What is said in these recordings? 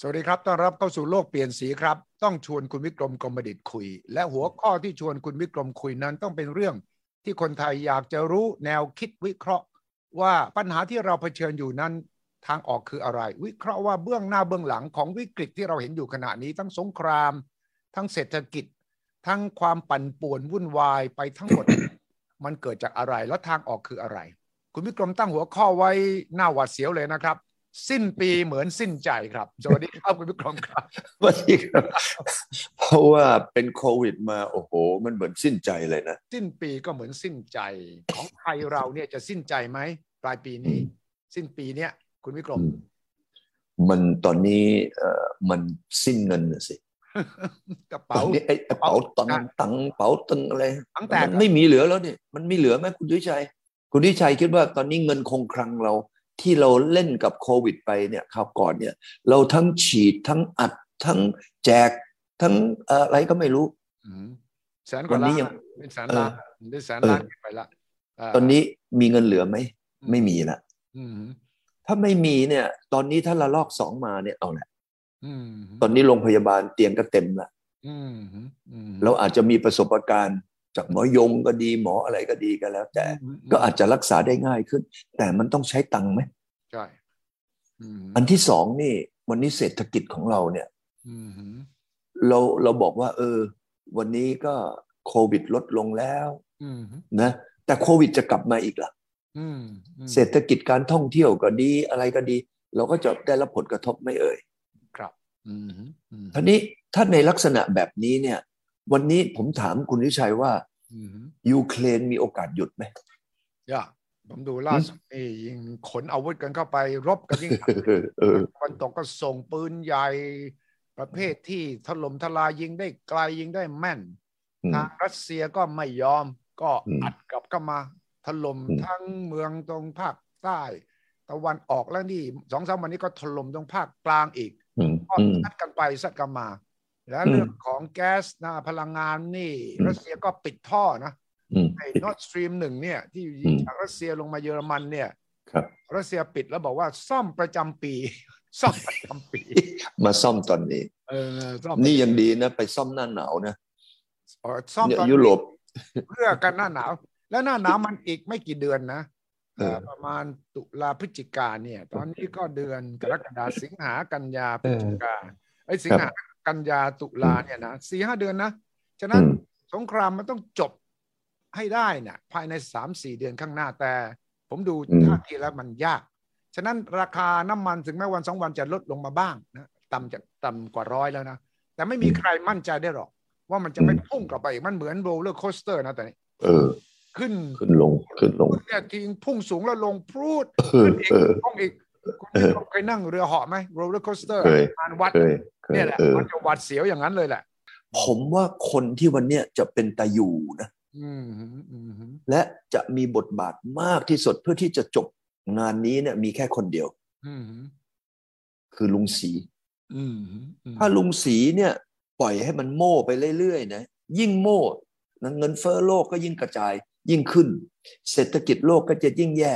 สวัสดีครับ ต้อนรับเข้าสู่โลกเปลี่ยนสีครับ ต้องชวนคุณวิกรมกรมดิตคุย และหัวข้อที่ชวนคุณวิกรมคุยนั้นต้องเป็นเรื่อง ที่คนไทยอยากจะรู้แนวคิดวิเคราะห์ ว่าปัญหาที่เราเผชิญอยู่นั้น ทางออกคืออะไร วิเคราะห์ว่าเบื้องหน้าเบื้องหลังของวิกฤตที่เราเห็นอยู่ขณะนี้ ทั้งสงคราม ทั้งเศรษฐกิจ ทั้งความปั่นป่วนวุ่นวายไปทั้งหมด มันเกิดจากอะไรและทางออกคืออะไร คุณวิกรมตั้งหัวข้อไว้หน้าหวาดเสียวเลยนะครับ สิ้นปีเหมือนสิ้นใจครับ สวัสดีครับคุณวิกรมครับสวัสดีครับ เพราะว่าเป็นโควิดมาโอ้โห มันเหมือนสิ้นใจเลยนะ สิ้นปีก็เหมือนสิ้นใจของไทยเราเนี่ยจะสิ้นใจไหมปลายปีนี้ สิ้นปีเนี้ยคุณวิกรม มันตอนนี้เอ่อมันสิ้นเงินน่ะสิกระตอเป๋านนี้ไอ้กระเป๋าตังอะค์ตังค์เป๋าตังค์อะไรตังค์แตกมันไม่มีเหลือแล้วเนี่ยมันมีเหลือไหมคุณดุชัย คุณดุชัยคิดว่าตอนนี้เงินคงคลังเรา ที่เราเล่นกับโควิดไปเนี่ยคราวก่อนเนี่ย เราทั้งฉีดทั้งอัดทั้งแจกทั้งเอ่ออะไรก็ไม่รู้อืมแสนกว่าวันนี้ล้านยังเป็นแสนล้านได้แสนล้านไปละาตอนนี้มีเงินเหลือไหมไม่มีละอืมถ้าไม่มีเนี่ย ตอนนี้ถ้าระลอกสองมาเนี่ยเอาแหละอืมตอนนี้โรงพยาบาลเตียงก็เต็มละอืมอืมเราอาจจะมีประสบการณ์จากหมอยงก็ดีหมออะไรก็ดีก็แล้ว แต่อืมก็อาจจะรักษาได้ง่ายขึ้น แต่มันต้องใช้ตังค์ไหมใช่ อืมอันที่สองนี่ วันนี้เศรษฐกิจของเราเนี่ยอืมเราเราบอกว่า เออ วันนี้ก็โควิดลดลงแล้วอืมนะแต่โควิดจะกลับมาอีกล่ะอืมอืมเศรษฐกิจการท่องเที่ยวก็ดีอะไรก็ดี เราก็จะได้รับผลกระทบไม่เอ่ย ครับอืมอืมทีนี้ถ้าในลักษณะแบบนี้เนี่ย วันนี้ผมถามคุณวิชัยว่าอืมยูเครนมีโอกาสหยุดไหมอย่า ผมดูล่าสุดนี่ยิงขนอาวุธกันเข้าไป รบกันยิ่งหนักเออเออตะวันตกก็ส่งปืนใหญ่ประเภทที่ถล่มทลายยิงได้ไกลยิงได้แม่นอืมทางรัสเซียก็ไม่ยอม ก็อืมอัดกลับเข้ามาถล่มอืมทั้งเมืองตรงภาคใต้ ตะวันออกแล้วนี่สองสามวันนี้ก็ถล่มตรงภาคกลางอีกอืมก็อืมซัดกันไปซัดกันมา แล้วอืมเรื่องของแก๊สนะพลังงานนี่อืมรัสเซียก็ปิดท่อนะ อืมไอ้ Nord Stream หนึ่งเนี่ย ที่อืมจากรัสเซียลงมาเยอรมันเนี่ยครับรัสเซียปิดแล้วบอกว่าซ่อมประจำปี ซ่อมประจำปี มาซ่อมตอนนี้ เออซ่อมนี่ยังดีนะ ไปซ่อมหน้าหนาวนะเออซ่อมเนี่ยตอนยุโรปเพื่อกันหน้าหนาว แล้วหน้าหนาวมันอีกไม่กี่เดือนนะเออเอ่อประมาณตุลาพฤศจิกาเนี่ย ตอนนี้ก็เดือนกรกฎาสิงหากันยาพฤศจิกาไอ้ยสิงหากันยาตุลาเนี่ยนะสี่ห้าเดือนนะ ฉะนั้นอืมสงครามมันต้องจบ ให้ได้เนี่ยภายในสามสี่เดือนข้างหน้าแต่ ผมดูอืมท่าทีแล้วมันยาก ฉะนั้นราคาน้ำมันถึงแม้วันสองวันจะลดลงมาบ้างนะต่ำจากต่ำกว่าร้อยแล้วนะ แต่ไม่มีใครมั่นใจได้หรอก ว่ามันจะไม่พุ่งกลับไปอีกมันเหมือน roller coaster นะแต่นี้เออ ขึ้นขึ้นลงขึ้นลงเนี่ยทิ้งพุ่งสูงแล้วลงพรูดเออขึ้นอีกเออลงอีกคุณเออเคยนั่งเรือเหาะไหม roller coaster เคยงานวัดเคยเคยเนี่ยแหละเออมันจะหวาดเสียวอย่างนั้นเลยแหละ ผมว่าคนที่วันเนี้ยจะเป็นตาอยู่นะอืมฮึอืมฮึ และจะมีบทบาทมากที่สุดเพื่อที่จะจบงานนี้เนี่ยมีแค่คนเดียวอืมฮึคือลุงศรีอืมฮึอืมถ้าลุงศรีเนี่ย ปล่อยให้มันโม่ไปเรื่อยๆนะยิ่งโม่นะเงินเฟ้อโลกก็ยิ่งกระจาย ยิ่งขึ้น เศรษฐกิจโลกก็จะยิ่งแย่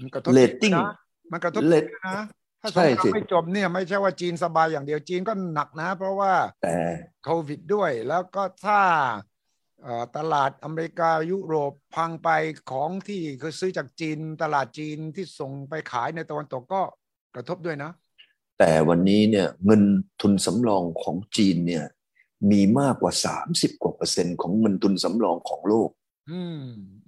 มันกระทบเรตติ้งนะมันกระทบเรตนะถ้าสใช่งครามสิไม่จบเนี่ยไม่ใช่ว่าจีนสบายอย่างเดียวจีนก็หนักนะ เพราะว่าแต่โควิดด้วย แล้วก็ถ้าเอ่อ ตลาดอเมริกายุโรปพังไปของที่คือซื้อจากจีน ตลาดจีนที่ส่งไปขายในตะวันตกก็กระทบด้วยนะ แต่วันนี้เนี่ยเงินทุนสำรองของจีนเนี่ยมีมากกว่า 30 กว่าเปอร์เซ็นต์ของเงินทุนสำรองของโลกอืม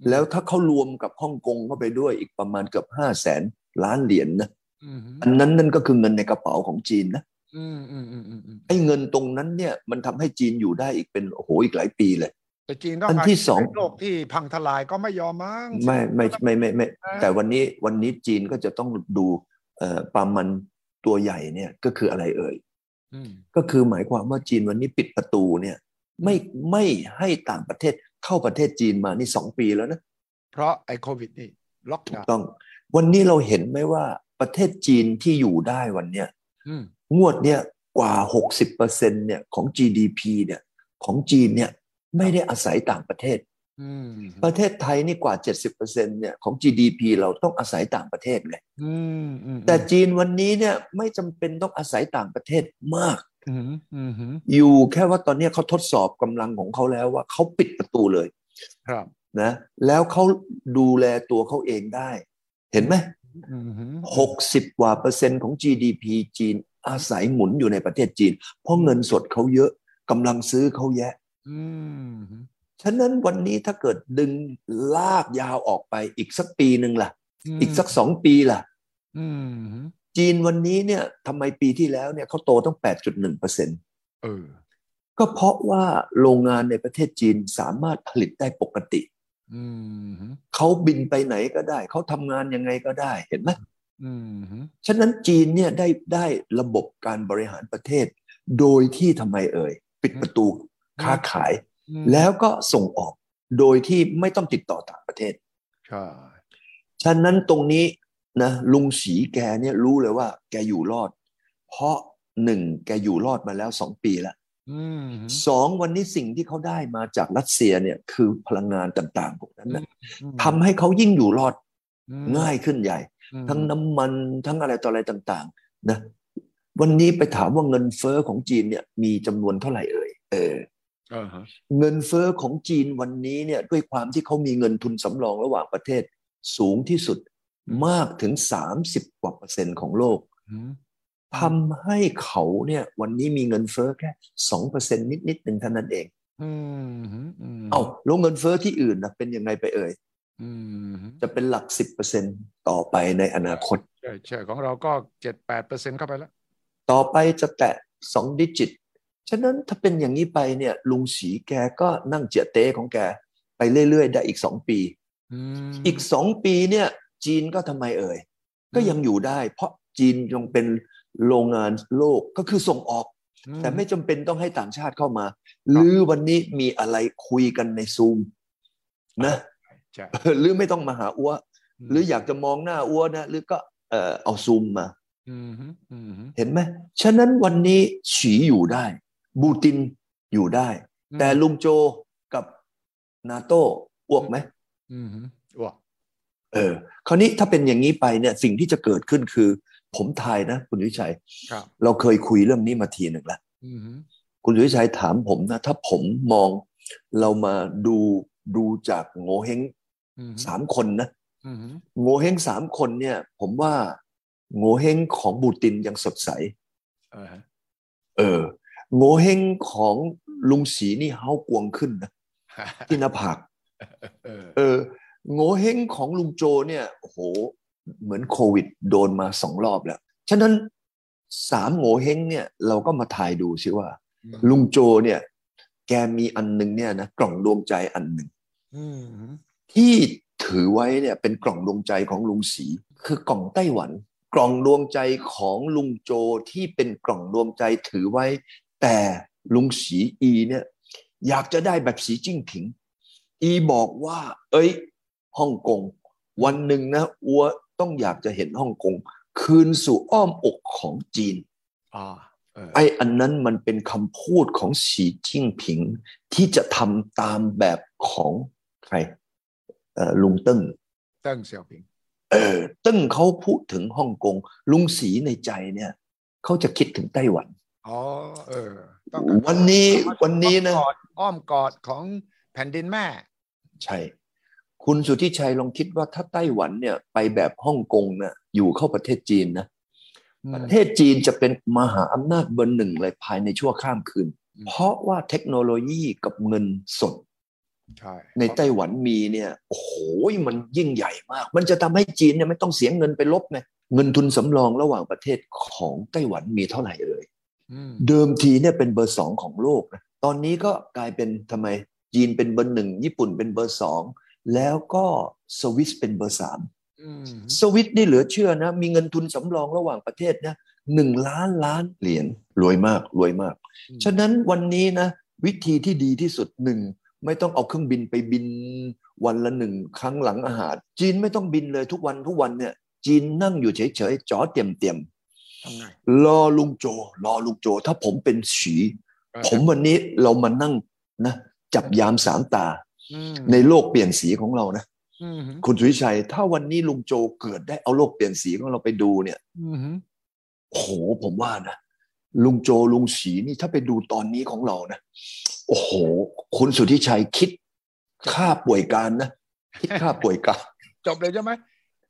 แล้วถ้าเขารวมกับฮ่องกงเข้าไปด้วยอีกประมาณเกือบห้าแสนล้านเหรียญนะอืมอันนั้นนั่นก็คือเงินในกระเป๋าของจีนนะอืมอืมอืมอืมอืมไอ้เงินตรงนั้นเนี่ยมันทำให้จีนอยู่ได้อีกเป็นโอ้โหอีกหลายปีเลย แต่จีนต้องอันการที่สองโลกที่พังทลายก็ไม่ยอมมั้งไม่ไม่ไม่ไม่ไม่อ่าแต่วันนี้วันนี้จีนก็จะต้องดูเอ่อปลามันตัวใหญ่เนี่ยก็คืออะไรเอ่ยอืมก็คือหมายความว่าจีนวันนี้ปิดประตูเนี่ย ไม่ไม่ให้ต่างประเทศเข้าประเทศจีนมานี่สองปีแล้วนะ เพราะไอ้โควิดนี่ล็อกถูกดาวน์ต้อง วันนี้เราเห็นไหมว่าประเทศจีนที่อยู่ได้วันเนี้ยอืมงวดเนี่ยกว่า60%เนี่ยของ GDP เนี่ยของจีนเนี่ย ไม่ได้อาศัยต่างประเทศอืมประเทศไทยนี่กว่า 70%เนี่ยของ GDP เราต้องอาศัยต่างประเทศไงอืมอืมแต่จีนวันนี้เนี่ยไม่จำเป็นต้องอาศัยต่างประเทศมากอืมอืมอืมอยู่แค่ว่าตอนนี้เขาทดสอบกำลังของเขาแล้วว่าเขาปิดประตูเลย ครับนะแล้วเขาดูแลตัวเขาเองได้ เห็นไหมอืมหกสิบกว่าเปอร์เซ็นต์ของ GDP จีนอาศัยหมุนอยู่ในประเทศจีน เพราะเงินสดเขาเยอะกำลังซื้อเขาแยะอืม ฉะนั้นวันนี้ถ้าเกิดดึงลากยาวออกไปอีกสักปีหนึ่งล่ะ อีกสักสองปีล่ะอืมจีนวันนี้เนี่ยทำไมปีที่แล้วเนี่ยเขาโตตั้ง 8.1เปอร์เซ็นต์เออก็เพราะว่าโรงงานในประเทศจีนสามารถผลิตได้ปกติอืมเขาบินไปไหนก็ได้ เขาทำงานยังไงก็ได้เห็นไหมอืมฉะนั้นจีนเนี่ยได้ได้ระบบการบริหารประเทศ โดยที่ทำไมเอ่ย ปิดประตู ค้าขาย แล้วก็ส่งออกโดยที่ไม่ต้องติดต่อต่างประเทศใช่ฉะนั้นตรงนี้นะลุงสีแกเนี่ยรู้เลยว่า แกอยู่รอด เพราะหนึ่งแกอยู่รอดมาแล้วสองปีแล้วอืมสองวันนี้สิ่งที่เขาได้มาจากรัสเซียเนี่ยคือพลังงานต่างๆพวกนั้นนะทำให้เขายิ่งอยู่รอดง่ายขึ้นใหญ่ ทั้งน้ำมันทั้งอะไรต่ออะไรต่างๆนะวันนี้ไปถามว่าเงินเฟอ้อของจีนเนี่ยมีจำนวนเท่าไหร่เอ่ยเอออ่าฮะ เงินเฟอ้อของจีนวันนี้เนี่ยด้วยความที่เขามีเงินทุนสำรองระหว่างประเทศ สูงที่สุดมากถึง30กว่าเปอร์เซ็นต์ของโลกอืมทำให้เขาเนี่ย วันนี้มีเงินเฟอ้อแค่สองเปอร์เซ็นต์นิดๆหนึ่งเท่านั้นเองอืมอืมเอาแล้วเงินเฟอ้อที่อื่นนะเป็นยังไงไปเอ่ยอืมจะเป็นหลักสิบเปอร์เซ็นต์ต่อไปในอนาคตใช่ใช่ของเราก็เจ็ดแปดเปอร์เซ็นต์เข้าไปแล้ว ต่อไปจะแตะสองดิจิต ฉะนั้นถ้าเป็นอย่างนี้ไปเนี่ยลุงสีแกก็นั่งเจียเต้ของแกไปเรื่อยๆ ได้อีกสองปีอืมอีกสองปีเนี่ยจีนก็ทำไมเอ่ย ก็ยังอยู่ได้ เพราะจีนยังเป็นโรงงานโลกก็คือส่งออก แต่ไม่จำเป็นต้องให้ต่างชาติเข้ามา หรือวันนี้มีอะไรคุยกันในซูมนะใช่หรือไม่ต้องมาหาอ้วหรืออยากจะมองหน้าอ้วนะ หรือก็เออเอาซูมมาอืมอืมเห็นไหมฉะนั้นวันนี้ฉีอยู่ได้ บูตินอยู่ได้ แต่ลุงโจกับนาโต้อ้วกไหมอืมว้าเออ คราวนี้ถ้าเป็นอย่างนี้ไปเนี่ย สิ่งที่จะเกิดขึ้นคือ ผมทายนะ คุณวิชัยครับเราเคยคุยเรื่องนี้มาทีหนึ่งแล้วอืมคุณวิชัยถามผมนะ ถ้าผมมองเรามาดูดูจากโงเฮงอืมสามคนนะอืมโงเฮงสามคนเนี่ย ผมว่าโงเฮงของบูตินยังสดใสเออเออ โงเฮงของลุงศรีนี่เฮากวงขึ้นนะที่หน้าผากเออเออโงเฮงของลุงโจเนี่ยโอ้โหเหมือนโควิดโดนมาสองรอบแล้ว ฉะนั้นสามโงเฮงเนี่ยเราก็มาทายดูสิว่า ลุงโจเนี่ย แกมีอันหนึ่งเนี่ยนะกล่องดวงใจอันหนึ่งอืมที่ถือไว้เนี่ยเป็นกล่องดวงใจของลุงศรีคือกล่องไต้หวัน กล่องดวงใจของลุงโจที่เป็นกล่องดวงใจถือไว้ แต่ลุงสีอีเนี่ยอยากจะได้แบบสีจิ้นผิง อีบอกว่า เอ้ยฮ่องกง วันหนึ่งนะอั๊วต้องอยากจะเห็นฮ่องกง คืนสู่อ้อมอกของจีนอ่าเออไอ้อันนั้นมันเป็นคำพูดของสีจิ้นผิง ที่จะทำตามแบบของใครเอ่อลุงเติ้งเติ้งเสี่ยวผิงเออเติ้งเขาพูดถึงฮ่องกง ลุงสีในใจเนี่ย เขาจะคิดถึงไต้หวัน อ๋อเออต้องการวันนี้วันนี้นะอ้อมกอดอ้อมกอดของแผ่นดินแม่ ใช่ คุณสุทธิชัยลองคิดว่าถ้าไต้หวันเนี่ยไปแบบฮ่องกงนะอยู่เข้าประเทศจีนนะประเทศจีนจะเป็นมหาอำนาจเบอร์หนึ่งเลยภายในชั่วข้ามคืนอืมเพราะว่าเทคโนโลยีกับเงินสดใช่ในไต้หวันมีเนี่ยโอ้โหมันยิ่งใหญ่มาก มันจะทำให้จีนเนี่ยไม่ต้องเสียเงินไปรบไงเงินทุนสำรองระหว่างประเทศของไต้หวันมีเท่าไหร่เอ่ยอืม เดิมทีเนี่ยเป็นเบอร์สองของโลกนะตอนนี้ก็กลายเป็นทำไมจีนเป็นเบอร์หนึ่งญี่ปุ่นเป็นเบอร์สองแล้วก็สวิสเป็นเบอร์สามอืมสวิตนี่เหลือเชื่อนะ มีเงินทุนสำรองระหว่างประเทศนะหนึ่งล้านล้านเหรียญรวยมากรวยมาก ฉะนั้นวันนี้นะ วิธีที่ดีที่สุดหนึ่งไม่ต้องเอาเครื่องบินไปบิน วันละหนึ่งครั้งหลังอาหาร จีนไม่ต้องบินเลยทุกวันทุกวันเนี่ย จีนนั่งอยู่เฉยๆจอเตรียมเตรียมทำไงๆ รอลุงโจ รอลุงโจ ถ้าผมเป็นฉีผมวันนี้เรามานั่งนะจับยามสามตาอืมในโลกเปลี่ยนสีของเรานะอืมคุณสุวิชัย ถ้าวันนี้ลุงโจเกิดได้เอาโลกเปลี่ยนสีของเราไปดูเนี่ยอืมโอ้โหผมว่านะลุงโจลุงสีนี่ถ้าไปดูตอนนี้ของเรานะโอ้โห คุณสุทธิชัยคิดค่าป่วยการนะ คิดค่าป่วยการ จบเลยใช่ไหม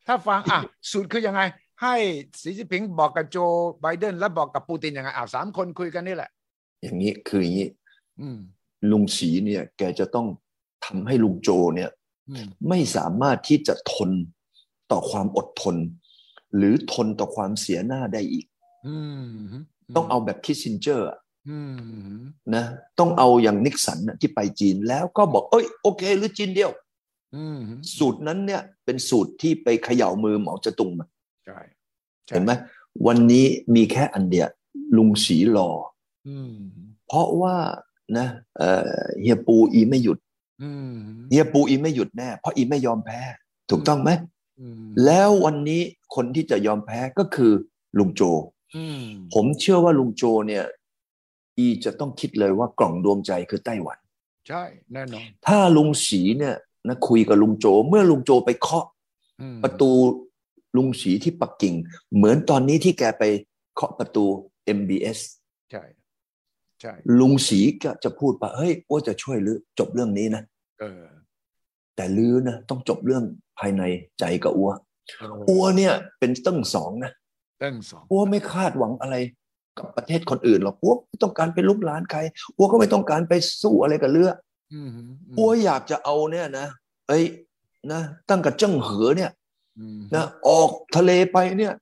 ถ้าฟังอะสูตรคือยังไง ให้สีจิ้นผิงบอกกับโจไบเดนแล้วบอกกับปูตินยังไงอ่าสามคนคุยกันนี่แหละ อย่างนี้คืออย่างนี้อืมลุงสีเนี่ย แกจะต้องทำให้ลุงโจเนี่ยอืมไม่สามารถที่จะทนต่อความอดทน ลื้อทนต่อความเสียหน้าได้อีกอืมต้องเอาแบบคิสซินเจอร์อะอืมนะต้องเอาอย่างนิกสันน่ะที่ไปจีนแล้วก็บอก เอ้ยโอเค หรือจีนเดียวอืมสูตรนั้นเนี่ย เป็นสูตรที่ไปเขย่ามือเหมาเจ๋อตุงมา ใช่ใช่เห็นไหมวันนี้มีแค่อันเดียวลุงสีรออืมเพราะว่านะเอ่อเฮียปูอีไม่หยุดอืมเฮียปูอีไม่หยุดแน่ เพราะอีไม่ยอมแพ้ ถูกต้องไหมอืมแล้ววันนี้คนที่จะยอมแพ้ก็คือลุงโจอืมผมเชื่อว่าลุงโจเนี่ย อีจะต้องคิดเลยว่ากล่องดวงใจคือไต้หวัน ใช่แน่นอนถ้าลุงสีเนี่ยนะคุยกับลุงโจ เมื่อลุงโจไปเคาะอืมประตู ลุงสีที่ปักกิ่ง เหมือนตอนนี้ที่แกไปเคาะประตู MBS ใช่ใช่ลุงสีก็จะพูดว่าเฮ้ยว่าจะช่วยลือจบเรื่องนี้นะเออ แต่ลือนะต้องจบเรื่องภายในใจกับอัวเอออัวเนี่ย เป็นตั้งสองนะตั้งสองอัวไม่คาดหวังอะไรกับประเทศคนอื่นหรอกอัวไม่ต้องการไปลุกลานใครอัวก็ไม่ต้องการไปสู้อะไรกับเรืออืมอัวอยากจะเอาเนี่ยนะเอ้ยนะตั้งกับเจิ้งเหอเนี่ยอืม นะออกทะเลไปเนี่ย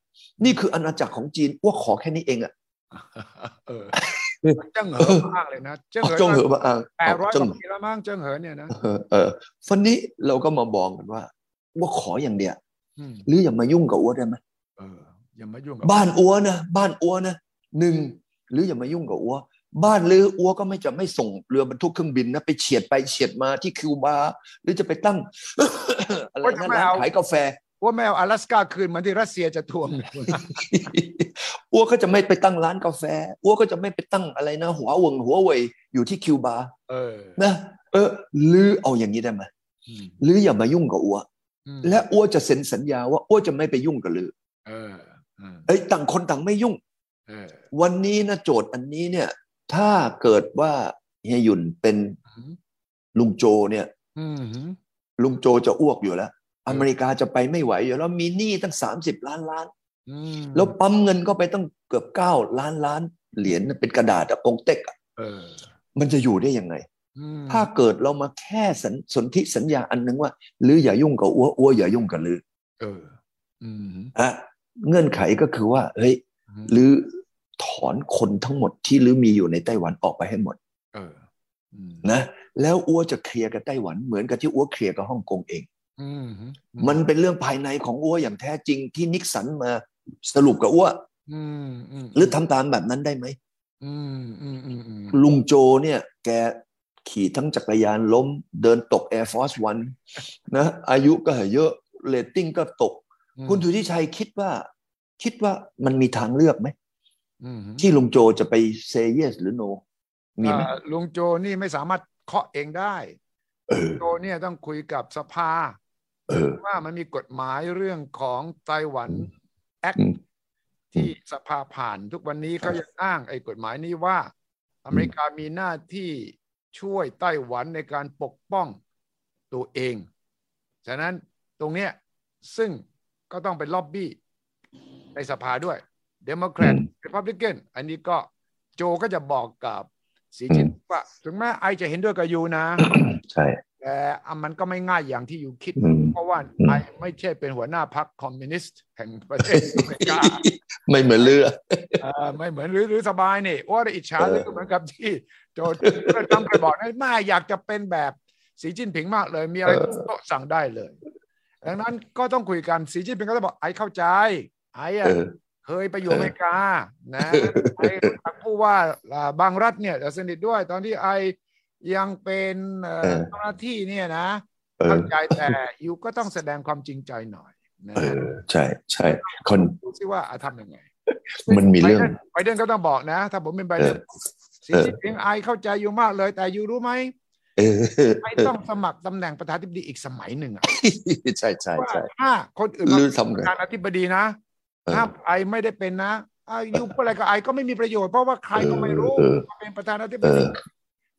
นี่คืออาณาจักรของจีนอัวขอแค่นี้เองอะเออเจ้งเหอมากเลยนะเจ้งเหอเจิ้งเหอมาอ่างแปดร้อยกเจิ้งว่าปีแล้วมั้งเจ้งเหอเนี่ยนะเออเออฟันนี้เราก็มาบอกกันว่า ว่าขออย่างเดียวอืมหรืออย่ามายุ่งกับอัวได้ไหมเอออย่ามายุ่งกับบ้านอัวนะบ้านอัวนะหนึ่งหรืออย่ามายุ่งกับอัวบ้านหรืออัวก็ไม่จะไม่ส่งเรือบรรทุกเครื่องบินนะไปเฉียดไปเฉียดมาที่คิวบาหรือจะไปตั้งอะไรนะร้านขายกาแฟ ว่าแมว阿拉斯กาคืนเหมือนที่รัสเซียจะทวง อัวก็จะไม่ไปตั้งร้านกาแฟอัวก็จะไม่ไปตั้งอะไรนะ หัวเวงหัวเว่ยอยู่ที่คิวบา เออ นะ เออหรือเอาอย่างนี้ได้ไหม อืม หรืออย่ามายุ่งกับอัว อืม และอัวจะเซ็นสัญญาว่าอัวจะไม่ไปยุ่งกับลือ เออเออ เอ้ยต่างคนต่างไม่ยุ่ง เออ วันนี้นะโจทย์อันนี้เนี่ย ถ้าเกิดว่าเฮียหยุ่นเป็นลุงโจเนี่ย อืม ลุงโจจะอ้วกอยู่แล้ว อเมริกาจะไปไม่ไหวอยู่แล้วมีหนี้ตั้งสามสิบล้านล้านอืมแล้วปั๊มเงินก็ไปตั้งเกือบเก้าล้านล้านเหรียญเป็นกระดาษอะกงเต็กอะเออมันจะอยู่ได้ยังไงอืมถ้าเกิดเรามาแค่สันสนธิสัญญาอันนึงว่าหรืออย่ายุ่งกับอ้วอ้วอย่ายุ่งกับลือเอออืมอะเงื่อนไขก็คือว่าเฮ้ยหรือถอนคนทั้งหมดที่หรือมีอยู่ในไต้หวันออกไปให้หมดเอออืมนะ แล้วอ้วจะเคลียร์กับไต้หวันเหมือนกับที่อ้วเคลียร์กับฮ่องกงเองอื มมันเป็นเรื่องภายในของอ้วอย่างแท้จริงที่นิกสันมาสรุปกับอ้วอืมอืมลื้อทำตามแบบนั้นได้ไหมอืมอืมอืมอืมลุงโจเนี่ย แกขี่ทั้งจักรยานล้ม เดินตก Air Force One นะอายุก็เยอะเรตติ้งก็ตก คุณสุทธิชัยคิดว่า คิดว่ามันมีทางเลือกไหมอืมที่ลุงโจจะไป say yes หรือ no มีไหมอ่าลุงโจนี่ไม่สามารถเคาะเองได้เออโจเนี่ยต้องคุยกับสภาเออ ว่ามันมีกฎหมายเรื่องของไต้หวัน Act อืมที่สภาผ่านทุกวันนี้เขายังอ้างไอ้กฎหมายนี้ว่า อเมริกามีหน้าที่ช่วยไต้หวันในการปกป้องตัวเอง ฉะนั้นตรงเนี้ยซึ่งก็ต้องไปล็อบบี้ในสภาด้วยเดโมแครตอืมรีพับลิกันอันนี้ก็โจก็จะบอกกับสีจิ้นว่าถึงแม้ไอจะเห็นด้วยกับยูนะ ใช่ แต่อะมันก็ไม่ง่ายอย่างที่อยู่คิดอืมเพราะว่าอืมไอไม่ใช่เป็นหัวหน้าพรรคคอมมิวนิสต์แห่งประเทศอเมริกาไม่เหมือนเรือเอ่อไม่เหมือนหรือหรือสบายนี่ว่าอิจฉาเออหรือเหมือนกับที่โจทำเคยบอกนะไม่อยากจะเป็นแบบสีจิ้นผิงมากเลย มีอะไรก็สั่งได้เลย ดังนั้นก็ต้องคุยกันสีจิ้นผิงก็จะบอกไอเข้าใจ ไอ้อะเออเคยไปอยู่อเมริกานะไอ้ผู้ว่าอ่าบางรัฐเนี่ยสนิทด้วยตอนที่ไอ ยังเป็นเอ่อเออเจ้าหน้าที่เนี่ยนะเออเข้าใจแต่ยูก็ต้องแสดงความจริงใจหน่อยนะเออใช่ใช่คนดูซิว่าอะทำยังไง มันมีเรื่องไบเดนไบเดนก็ต้องบอกนะ ถ้าผมเป็นไบเดนเออสีจิ้นผิงไอเข้าใจอยู่มากเลย แต่ยูรู้ไหมเออไอ้ต้องสมัครตำแหน่งประธานาธิบดีอีกสมัยหนึ่งอะใช่ใช่ว่าใช่ถ้าคนอื่นหรืมาอทำเป็นไงประธานาธิบดีนะเออถ้าไอไม่ได้เป็นนะอายุอะไรก็ไอก็ไม่มีประโยชน์เพราะว่าใครก็ไม่รู้เออว่าเป็นประธานาธิบเอดีอ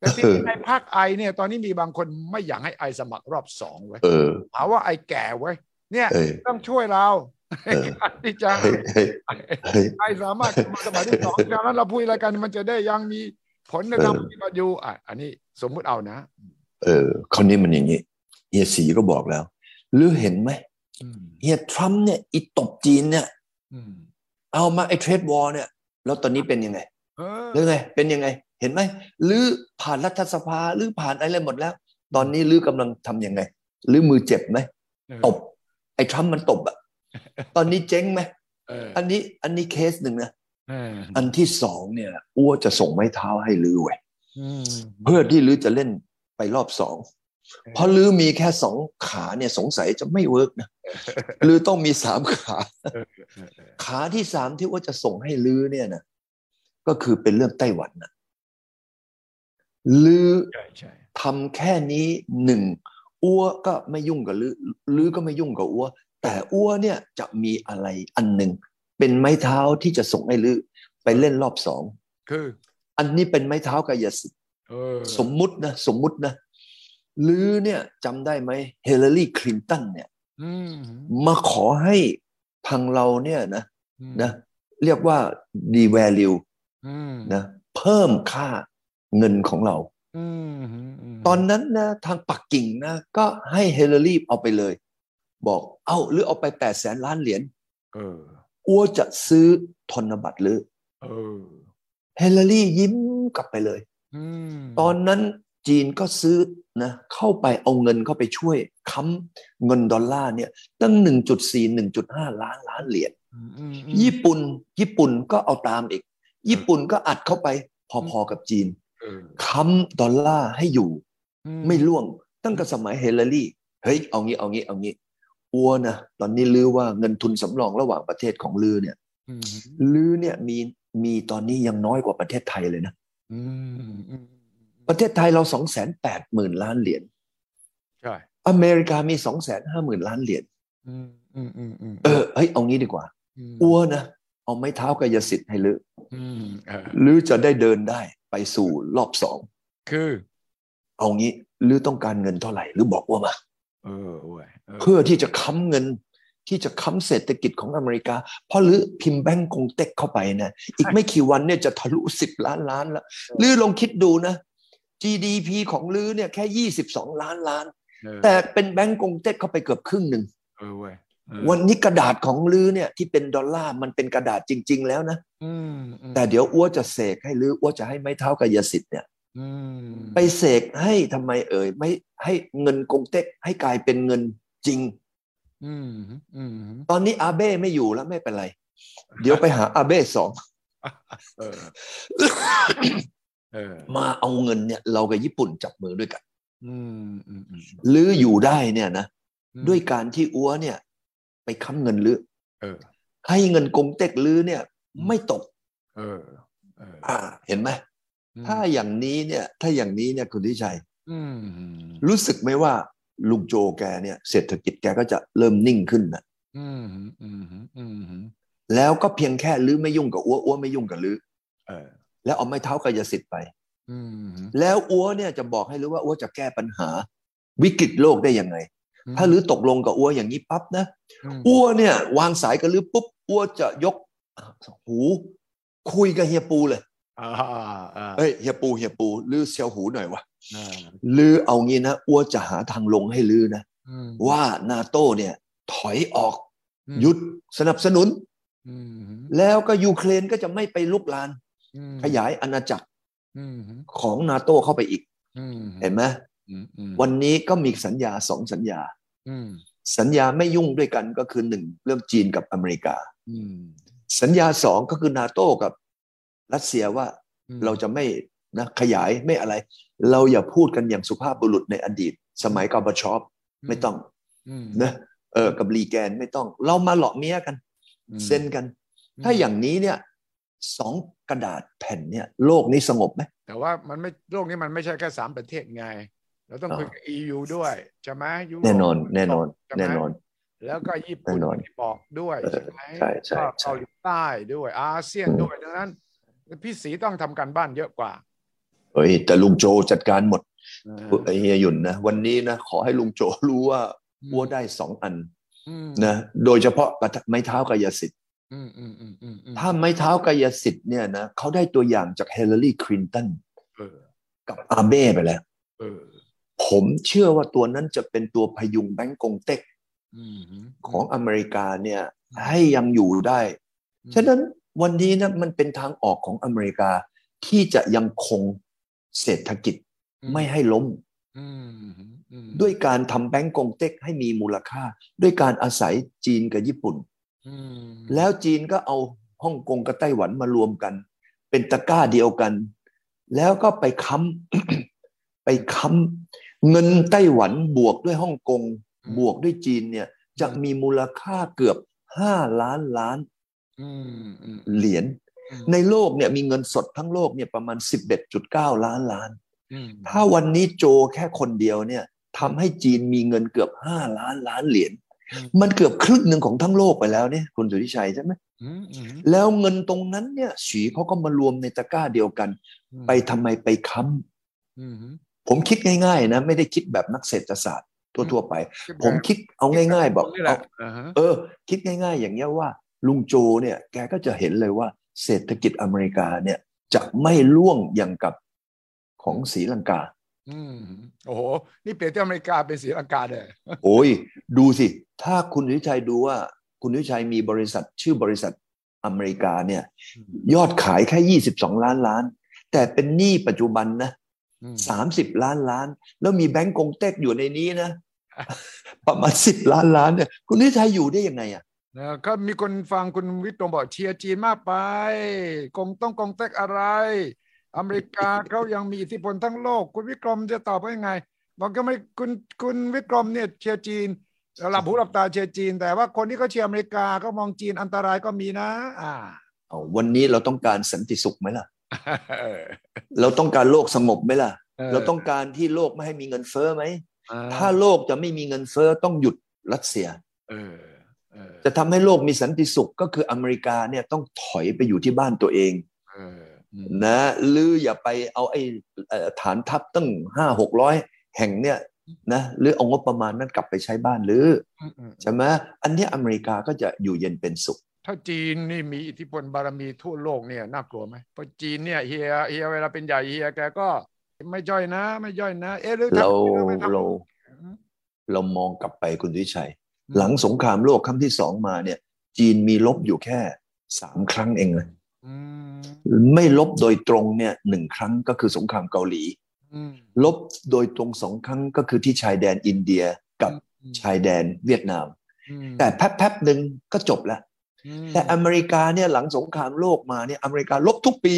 แต่ที่เออในภาคไอเนี่ย ตอนนี้มีบางคนไม่อยากให้ไอสมัครรอบสองไว้ยเออหาว่าไอแก่ไว้ยเนี่ยเออต้องช่วยเราเออที่จะเฮ้ยเฮ้ยเฮ้ยไอสามารถมาสมัยที่สองดังนั้นเราพูดอะไรกันมันจะได้ยังมีผลในทางปฏิบัติอยู่อะอันนี้สมมุติเอานะ เออคนนี้มันอย่างนี้เฮียสีก็บอกแล้ว หรือเห็นไหมอืมเฮียทรัมป์เนี่ยอีตบจีนเนี่ยอืมเอามาไอ้เทรดวอร์เนี่ย แล้วตอนนี้เป็นยังไง เออหรือไงเป็นยังไง เห็นไหมหรือผ่านรัฐสภาหรือผ่านอะไรหมดแล้ว ตอนนี้ลือกำลังทำยังไงหรือมือเจ็บไหมตบ ไอ้ทรัมป์มันตบอะตอนนี้เจ๊งไหมเอออันนี้อันนี้เคสหนึ่งนะเอออันที่สองเนี่ยอ้วจะส่งไม้เท้าให้ลือไว้อืมเพื่อที่ลือจะเล่นไปรอบสองเพราะลือมีแค่สองขาเนี่ยสงสัยจะไม่เวิร์กนะลือต้องมีสามขาเออเออเออขาที่สามที่ว่าจะส่งให้ลือเนี่ยนะ ก็คือเป็นเรื่องไต้หวันนะลือใช่ใช่ทำแค่นี้หนึ่งอ้วก็ไม่ยุ่งกับลือลือก็ไม่ยุ่งกับอ้วแต่อ้วเนี่ยจะมีอะไรอันหนึ่งเป็นไม้เท้าที่จะส่งให้ลือไปเล่นรอบสองคือ อันนี้เป็นไม้เท้ากายสิทธิ์เออสมมุตินะสมมุตินะลือเนี่ยจำได้ไหมเฮเลอรี่คลินตันเนี่ยอืมมาขอให้พังเราเนี่ยนะอืมนะเรียกว่า devalue อืม นะเพิ่มค่าเงินของเราอืมมตอนนั้นนะทางปักกิ่งนะ ก็ให้เฮเลอรี่เอาไปเลย บอกเอ้าหรือเอาไปแปดแสนล้านเหรียญเอออ้วจะซื้อธนบัตรหรือเออเฮเลอรี่ยิ้มกลับไปเลยอืมตอนนั้นจีนก็ซื้อนะเข้าไปเอาเงินเข้าไปช่วยค้ำเงินดอลลาร์เนี่ย ตั้ง 1.4 1.5 ล้านล้านเหรียญอืมอืมญี่ปุ่นญี่ปุ่นก็เอาตามอีก ญี่ปุ่นก็อัดเข้าไปพอๆกับจีนเออค้ำดอลลาร์ให้อยู่อืไม่ล่วง ตั้งแต่สมัยเฮเลอรี่เฮ้ยเอางี้เอางี้เอางี้อัวนะตอนนี้ลือว่าเงินทุนสำรองระหว่างประเทศของลือเนี่ยอืมลือเนี่ยมีมีตอนนี้ยังน้อยกว่าประเทศไทยเลยนะอืมอืมประเทศไทยเราสองแสนแปดหมื่นล้านเหรียญใช่อเมริกามีสองแสนห้าหมื่นล้านเหรียญอืมอืมอืมอืมเออเฮ้ยเอางี้ดีกว่ามอ้วนะ เอาไม้เท้ากายสิทธิ์ให้ลืออืมเออลือจะได้เดินได้ไปสู่รอบสองคือ เอางี้ลือต้องการเงินเท่าไหร่หรือบอกว่ามาเออเว้ยเออเพื่อที่จะค้ำเงินที่จะค้ำเศรษฐกิจของอเมริกา เพราะลือพิมพ์แบงก์กงเต็กเข้าไปนะอีกไม่กี่วันเนี่ยจะทะลุสิบล้านล้านแล้วลือลองคิดดูนะ GDP ของลือเนี่ยแค่ยี่สิบสองล้านล้านเออแต่เป็นแบงก์กงเต็กเข้าไปเกือบครึ่งหนึ่งเออเว้ยเออ วันนี้กระดาษของลือเนี่ยที่เป็นดอลลาร์มันเป็นกระดาษจริง ๆ แล้วนะอืมอืมแต่เดี๋ยวอ้วจะเสกให้ลืออ้วจะให้ไม้เท้ากายสิทธิ์เนี่ยอืมไปเสกให้ทำไมเอ่ยไม่ให้เงินกงเต็กให้กลายเป็นเงินจริงอืมอืมตอนนี้อาเบ้ไม่อยู่แล้วไม่เป็นไร เดี๋ยวไปหาอาเบ้สองเออเออมาเอาเงินเนี่ย เรากับญี่ปุ่นจับมือด้วยกันอืมอืมอืมหรืออยู่ได้เนี่ยนะอืมด้วยการที่อ้วเนี่ย ไปค้ำเงินลือเออ ให้เงินกงเต็กลือเนี่ย ไม่ตก เออ เออ อ่า เห็นไหมถ้าอย่างนี้เนี่ย ถ้าอย่างนี้เนี่ยคุณทิชัยอืมรู้สึกไหมว่าลุงโจแกเนี่ย เศรษฐกิจแกก็จะเริ่มนิ่งขึ้นนะอืมอืมอืมแล้วก็เพียงแค่ลื้อไม่ยุ่งกับอ้วอ้วไม่ยุ่งกับลื้อเออแล้วเอาไม้เท้ากายสิทธิ์ไปอืมแล้วอ้วเนี่ยจะบอกให้รู้ว่าอ้วจะแก้ปัญหา วิกฤตโลกได้ยังไง ถ้าลื้อตกลงกับอ้วอย่างนี้ปั๊บนะมอ้วเนี่ย วางสายกับลื้อปุ๊บอ้วจะยกหู คุยกับเฮียปูเลยอ่าอ่าเฮ้ยเฮียปูเฮียปูลื้อเซียวหูหน่อยวะอ่าลื้อเอางี้นะอ้วจะหาทางลงให้ลื้อนะอืมว่านาโต้เนี่ย ถอยออกอืมหยุดสนับสนุนอืมแล้วก็ยูเครนก็จะไม่ไปลุกลานอืมขยายอาณาจักรอืมของนาโต้เข้าไปอีกอืมเห็นไหมอืมอืม วันนี้ก็มีสัญญาสองสัญญาอืมสัญญาไม่ยุ่งด้วยกันก็คือหนึ่งเรื่องจีนกับอเมริกาอืมสัญญาสองก็คือนาโต้กับรัสเซียว่าอืมเราจะไม่นะขยายไม่อะไร เราอย่าพูดกันอย่างสุภาพบุรุษในอดีต สมัยกอบชอปไม่ต้องอืมนะเออกับลีแกนไม่ต้อง เรามาหลอกเมียกันอืมเซ็นกัน ถ้าอย่างนี้เนี่ยสองกระดาษแผ่นเนี่ย โลกนี้สงบไหมแต่ว่ามันไม่โลกนี้มันไม่ใช่แค่สามประเทศไง เราต้องคุยกับ EU ด้วยใช่ไหมยุโรปแน่นอนแน่นอนใช่ไหมแน่นอน แล้วก็ญี่ปุ่นแน่นอนที่บอกด้วยเออใช่ไหมใช่ใช่ก็ใช่เกาหลีใต้ด้วยอาเซียนอืมด้วยดังนั้น พี่สีต้องทำการบ้านเยอะกว่าเฮ้ยแต่ลุงโจจัดการหมดเออไอ้เฮียหยุ่นนะวันนี้นะขอให้ลุงโจรู้ว่าวัวได้สองอันอืมนะโดยเฉพาะกระทะไม้เท้ากายสิทธิ์อืมอืมอืมอืมอืมถ้าไม้เท้ากายสิทธิ์เนี่ยนะเขาได้ตัวอย่างจากเฮเลอรี่คลินตันเออกับอาเบ้ไปแล้วเออ ผมเชื่อว่าตัวนั้นจะเป็นตัวพยุงแบงก์กงเต็กอืมของอเมริกาเนี่ยให้ยังอยู่ได้ ฉะนั้นวันนี้นะมันเป็นทางออกของอเมริกาที่จะยังคงเศรษฐกิจไม่ให้ล้มอืมอืมด้วยการทำแบงก์กงเต็กให้มีมูลค่า ด้วยการอาศัยจีนกับญี่ปุ่นอืมแล้วจีนก็เอาฮ่องกงกับไต้หวันมารวมกัน เป็นตะกร้าเดียวกัน แล้วก็ไปค้ำไปค้ำ เงินไต้หวันบวกด้วยฮ่องกงบวกด้วยจีนเนี่ยจะมีมูลค่าเกือบห้าล้านล้านอืมอืมเหรียญอืมในโลกเนี่ยมีเงินสดทั้งโลกเนี่ยประมาณ 11.9 ล้านล้านอืมถ้าวันนี้โจแค่คนเดียวเนี่ยทำให้จีนมีเงินเกือบ 5 ล้านล้านเหรียญอืมมันเกือบครึ่งหนึ่งของทั้งโลกไปแล้วเนี่ยคุณสุทธิชัยใช่ไหมอืมอืมแล้วเงินตรงนั้นเนี่ยฉีเขาก็มารวมในตะกร้าเดียวกัน ไปทำไมไปค้อืมำ ผมคิดง่ายๆนะ ไม่ได้คิดแบบนักเศรษฐศาสตร์ทั่วๆไป ผมคิดเอาง่าย ๆ บอกนี่แหเอาละอ่าฮะเออ คิดง่าย ๆ อย่างเงี้ยว่า ลุงโจเนี่ยแกก็จะเห็นเลยว่า เศรษฐกิจอเมริกาเนี่ยจะไม่ล่วงอย่างกับของศรีลังกา อืมโอ้โห นี่เปลี่ยนที่อเมริกาเป็นศรีลังกาเลยโอ้ย ดูสิ ถ้าคุณวิชัยดูว่าคุณวิชัยมีบริษัทชื่อบริษัทอเมริกาเนี่ย ยอดขายแค่ 22 ล้านล้าน แต่เป็นหนี้ปัจจุบันนะ อืม30ล้านล้าน แล้วมีแบงก์กงเต็กอยู่ในนี้นะ ประมาณ10ล้านล้านเนี่ยคุณวิชัยอยู่ได้ยังไงอะนะก็มีคนฟังคุณวิกรมบอกเชียร์จีนมากไป กงต้องกงเต็กอะไร อเมริกาเขายังมีอิทธิพลทั้งโลก คุณวิกรมจะตอบว่ายังไงบอกก็ไม่คุณคุณวิกรมเนี่ยเชียร์จีนหลับหูหลับตาเชียร์จีน แต่ว่าคนที่เขาเชียร์อเมริกาก็มองจีนอันตรายก็มีนะ อ่าเอาวันนี้เราต้องการสันติสุขไหมล่ะ เออเราต้องการโลกสงบไหมล่ะเออเราต้องการที่โลกไม่ให้มีเงินเฟ้อไหมอ่าถ้าโลกจะไม่มีเงินเฟ้อต้องหยุดรัสเซียเออเออจะทำให้โลกมีสันติสุขก็คืออเมริกาเนี่ยต้องถอยไปอยู่ที่บ้านตัวเองเอออืมนะหรืออย่าไปเอาไอ้เอ่อฐานทัพตั้งห้าหกร้อยแห่งเนี่ยนะหรือเอางบประมาณนั้นกลับไปใช้บ้านหรืออืมอืมใช่ไหมอันเนี้ยอเมริกาก็จะอยู่เย็นเป็นสุข ถ้าจีนนี่มีอิทธิพลบารมีทั่วโลกเนี่ยน่ากลัวไหมเพราะจีนเนี่ยเฮียเฮียเวลาเป็นใหญ่เฮียแกก็ไม่ย่อยนะ ไม่ย่อยนะ เอ๊ะหรือทำเราหอไม่ทำเราอืมเรามองกลับไปคุณวิชัยอืมหลังสงครามโลกครั้งที่สองมาเนี่ย จีนมีลบอยู่แค่สามครั้งเองนะอืมไม่ลบโดยตรงเนี่ยหนึ่งครั้งก็คือสงครามเกาหลีอืมลบโดยตรงสองครั้งก็คือที่ชายแดนอินเดียกับชายแดนเวียดนามอืมแต่แป๊บๆหนึ่งก็จบแล้วอืม แต่อเมริกาเนี่ยหลังสงครามโลกมาเนี่ยอเมริกาลบทุกปี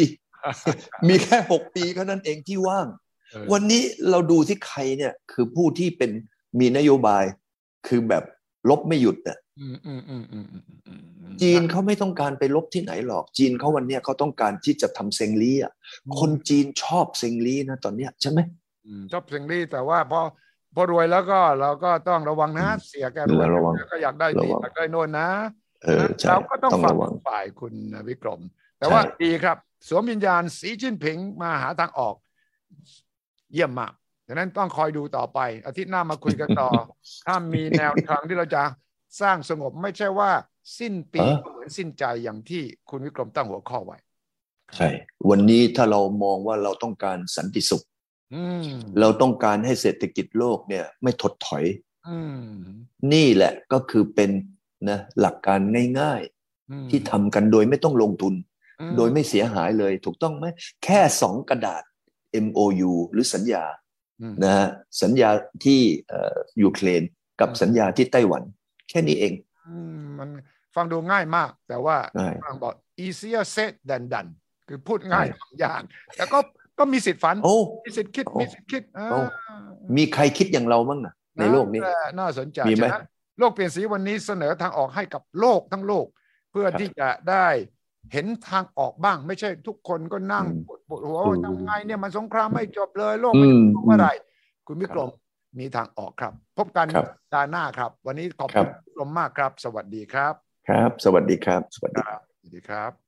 มีแค่หกปีเท่านั้นเองที่ว่างเออวันนี้เราดูที่ใครเนี่ยคือผู้ที่เป็นมีนโยบายคือแบบลบไม่หยุดน่ะอืมอืมอืมอืมอืมอืมอืมจีนเขาไม่ต้องการไปลบที่ไหนหรอก จีนเขาวันเนี้ยเขาต้องการที่จะทำเซงลี่อะคนจีนชอบเซงลี่นะตอนเนี้ยใช่ไหมอืมชอบเสียงดีแต่ว่าพอพอรวยแล้วก็เราก็ต้องระวังนะเสียแกรวยระวังก็อยากได้ดีระวังอยากได้โน่นนะ เออใช่เราก็ต้องต้องฟังระวังฝ่ายคุณวิกรม แต่ว่าใช่ดีครับ สวมวิญญาณสีจิ้นผิงมาหาทางออก เยี่ยมมากดังนั้นต้องคอยดูต่อไป อาทิตย์หน้ามาคุยกันต่อ ถ้ามีแนวทางที่เราจะสร้างสงบไม่ใช่ว่าสิ้นปีก็เหมือนสิ้นใจอย่างที่คุณวิกรมตั้งหัวข้อไว้ ใช่ วันนี้ถ้าเรามองว่าเราต้องการสันติสุขอืมเราต้องการให้เศรษฐกิจโลกเนี่ย ไม่ถดถอยอืมนี่แหละก็คือเป็น นะหลักการง่ายอืมๆที่ทำกันโดยไม่ต้องลงทุนอืโดยไม่เสียหายเลย ถูกต้องไหมแค่สองกระดาษ MOU หรือสัญญาอืมนะฮะสัญญาที่เอ่อยูเครนกับอืมสัญญาที่ไต้หวัน แค่นี้เองอืมมันฟังดูง่ายมาก แต่ว่าง่ายฝรั่งบอก easier said than done คือพูดง่ายใช่ทำยากแต่ก็ก็มีสิทธิ์ฝันโอ้มีสิทธิ์คิดโอ้มีสิทธิ์คิดอ่าโอ้มีใครคิดอย่างเรามั้งนะในโลกนี้ น่าน่าสนใจมีไหมฉะนั้น โลกเปลี่ยนสีวันนี้เสนอทางออกให้กับโลกทั้งโลก เพื่อครับที่จะได้เห็นทางออกบ้าง ไม่ใช่ทุกคนก็นั่งอืมปวดปวดหัวอืว่ามทำไงเนี่ยมันสงครามไม่จบเลย โลกอืไม่มจบเมื่อไหร่คุณวิกรมมีทางออกครับ พบกันครับตาห์หน้าครับ วันนี้ขอบครัคุณบคุณวิกรมมากครับ สวัสดีครับ ครับ สวัสดีครับ สวัสคดีรับสวัสดีครับ